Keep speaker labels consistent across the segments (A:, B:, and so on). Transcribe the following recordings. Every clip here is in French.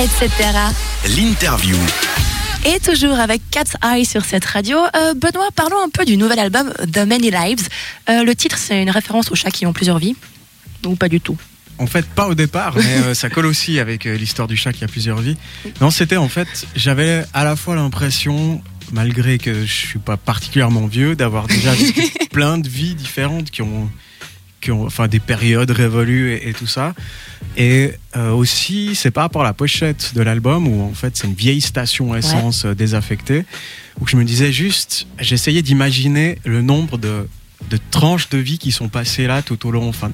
A: etc.
B: L'interview.
A: Et toujours avec Cat's Eye sur cette radio. Euh, Benoît, parlons un peu du nouvel album The Many Lives. Euh, le titre, c'est une référence aux chats qui ont plusieurs vies Ou pas du tout
C: En fait, pas au départ, mais euh, ça colle aussi avec euh, l'histoire du chat qui a plusieurs vies. Non, c'était en fait, j'avais à la fois l'impression, malgré que je suis pas particulièrement vieux, d'avoir déjà plein de vies différentes qui ont, qui ont, enfin, des périodes révolues et, et tout ça. Et euh, aussi, c'est par rapport à la pochette de l'album où en fait c'est une vieille station essence euh, désaffectée, où je me disais juste, j'essayais d'imaginer le nombre de, de tranches de vie qui sont passées là tout au long, enfin,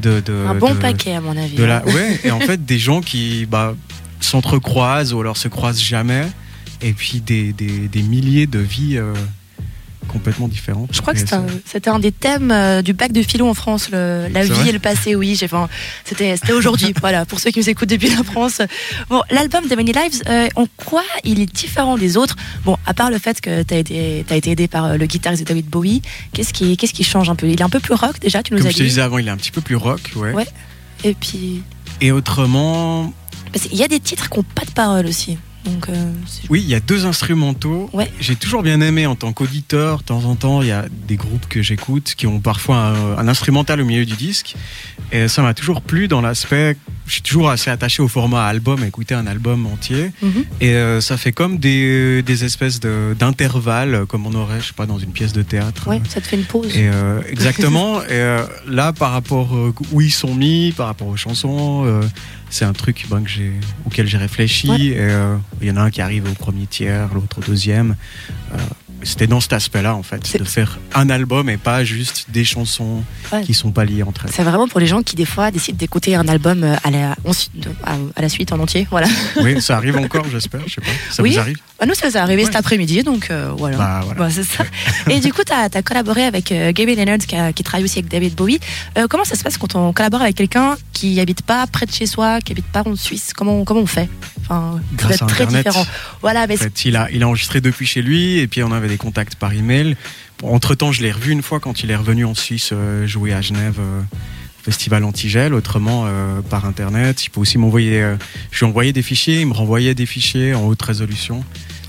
C: de, de
A: Un bon
C: de-
A: paquet, à mon avis.
C: de la,
A: hein.
C: ouais, et en fait, des gens qui bah, s'entrecroisent ou alors se croisent jamais, et puis des, des, des milliers de vies euh, complètement différentes.
A: Je crois que c'était un,
C: ça-
A: c'était un des thèmes euh, du bac de philo en France, le- la vie et le passé. Oui, enfin, c'était, aujourd'hui. voilà, pour ceux qui nous écoutent depuis la France. Bon, l'album The Many Lives, euh, en quoi il est différent des autres? Bon, à part le fait que tu as été, t'as été aidé par euh, le guitariste de David Bowie, qu'est-ce qui, qu'est-ce qui change un peu? Il est un peu plus rock déjà, tu nous
C: Comme
A: as
C: je te
A: dit.
C: disais avant, il est un petit peu plus rock, ouais.
A: Ouais. Et puis,
C: Et autrement,
A: qu'il y a des titres qui n'ont pas de paroles aussi. Donc, euh,
C: oui, il y a deux instrumentaux.
A: Ouais.
C: J'ai toujours bien aimé en tant qu'auditeur. De temps en temps, il y a des groupes que j'écoute qui ont parfois un, un instrumental au milieu du disque. Et ça m'a toujours plu dans l'aspect. Je suis toujours assez attaché au format album, écouter un album entier.
A: Mhm.
C: Et euh, ça fait comme des, des espèces d'intervalles, comme on aurait, je sais pas, dans une pièce de théâtre.
A: ouais, ça te fait une pause.
C: Et euh, exactement. et euh, là, par rapport où ils sont mis, par rapport aux chansons, c'est un truc ben, que auquel j'ai réfléchi.
A: Ouais.
C: Il y en a un qui arrive au premier tiers, l'autre au deuxième. C'était dans cet aspect-là, en fait, de faire un album et pas juste des chansons
A: Ouais.
C: qui sont pas liées entre elles.
A: C'est vraiment pour les gens qui, des fois, décident d'écouter un album euh, à la, à, suite en entier. Voilà.
C: oui, ça arrive encore, j'espère. Je sais pas. Ça
A: Oui.
C: vous arrive?
A: Bah, nous, ça nous est arrivé
C: Ouais.
A: cet après-midi, donc euh, voilà.
C: Bah, voilà.
A: Bah, c'est ça. Et du coup, tu as, collaboré avec euh, Gary Leonard, qui, a- qui travaille aussi avec David Bowie. Euh, comment ça se passe quand on collabore avec quelqu'un qui habite pas près de chez soi, qui habite pas en Suisse? Comment, comment on fait? Enfin,
C: Grâce à
A: très
C: Internet.
A: différent. Voilà, mais
C: En fait, il a, il a enregistré depuis chez lui et puis on avait des contacts par email. Entre temps, je l'ai revu une fois quand il est revenu en Suisse euh, jouer à Genève. euh, Festival Antigel, autrement euh, par internet. Il peut aussi m'envoyer. euh, je lui envoyais des fichiers, il me renvoyait des fichiers en haute résolution.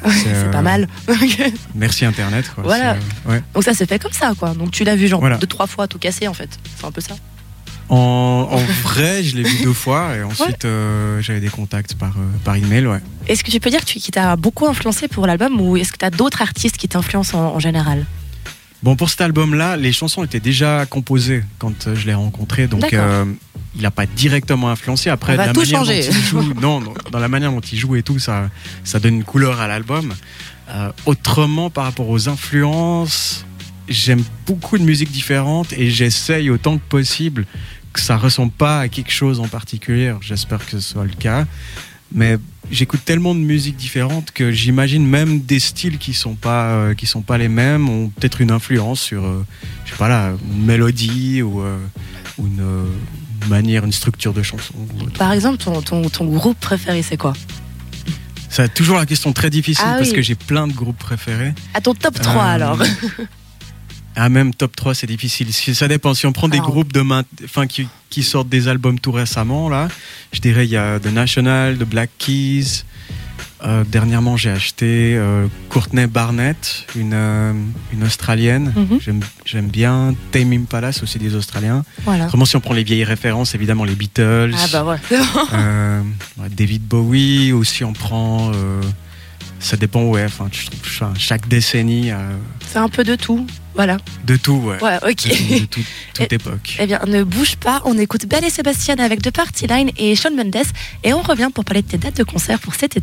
A: c'est
C: euh,
A: pas mal.
C: Merci internet. Quoi.
A: Voilà.
C: C'est, ouais.
A: donc ça s'est fait comme ça, quoi. Donc tu l'as vu genre
C: Voilà.
A: deux, trois fois tout cassé, en fait. C'est un peu ça.
C: En, en vrai, je l'ai vu deux fois et ensuite euh, j'avais des contacts par, euh, par email. Ouais.
A: Est-ce que tu peux dire que tu, qui t'a beaucoup influencé pour l'album ou est-ce que tu as d'autres artistes qui t'influencent en, en général?
C: Bon, pour cet album-là, les chansons étaient déjà composées quand euh, je l'ai rencontré, donc euh, il n'a pas directement influencé. Après, la
A: tout
C: manière
A: changer.
C: dont il joue, non, dans- dans la manière dont il joue et tout, ça, ça donne une couleur à l'album. Euh, autrement, par rapport aux influences, j'aime beaucoup de musiques différentes et j'essaye autant que possible que ça ressemble pas à quelque chose en particulier. J'espère que ce soit le cas. Mais j'écoute tellement de musiques différentes que j'imagine même des styles qui sont pas euh, qui sont pas les mêmes ont peut-être une influence sur euh, je sais pas là une mélodie ou, euh, ou une, une manière une structure de chanson.
A: Par exemple, ton, ton, ton groupe préféré, c'est quoi?
C: C'est toujours la question très difficile
A: Ah
C: parce
A: oui.
C: que j'ai plein de groupes préférés.
A: À ton top 3
C: Euh,
A: alors
C: Ah, même top 3, c'est difficile. Si- Ça dépend. Si on prend des
A: Ah.
C: groupes de main, qui, qui sortent des albums tout récemment, là, je dirais il y a The National, The Black Keys. Euh, dernièrement, j'ai acheté euh, Courtney Barnett, une, euh, une Australienne.
A: Mhm.
C: J'aime- J'aime bien Tame Impala, c'est aussi des Australiens.
A: Voilà.
C: Vraiment, si on prend les vieilles références, évidemment les Beatles,
A: Ah bah ouais,
C: David Bowie, ou si on prend... ça dépend, ouais, enfin, chaque décennie, euh,
A: C'est un peu de tout. Voilà.
C: de tout, ouais.
A: Ouais, ok.
C: De tout- de tout- toute
A: Et-
C: époque.
A: Eh bien, ne bouge pas. On écoute Belle et Sébastien avec The Party Line et Sean Mendes. Et on revient pour parler de tes dates de concert pour cet été.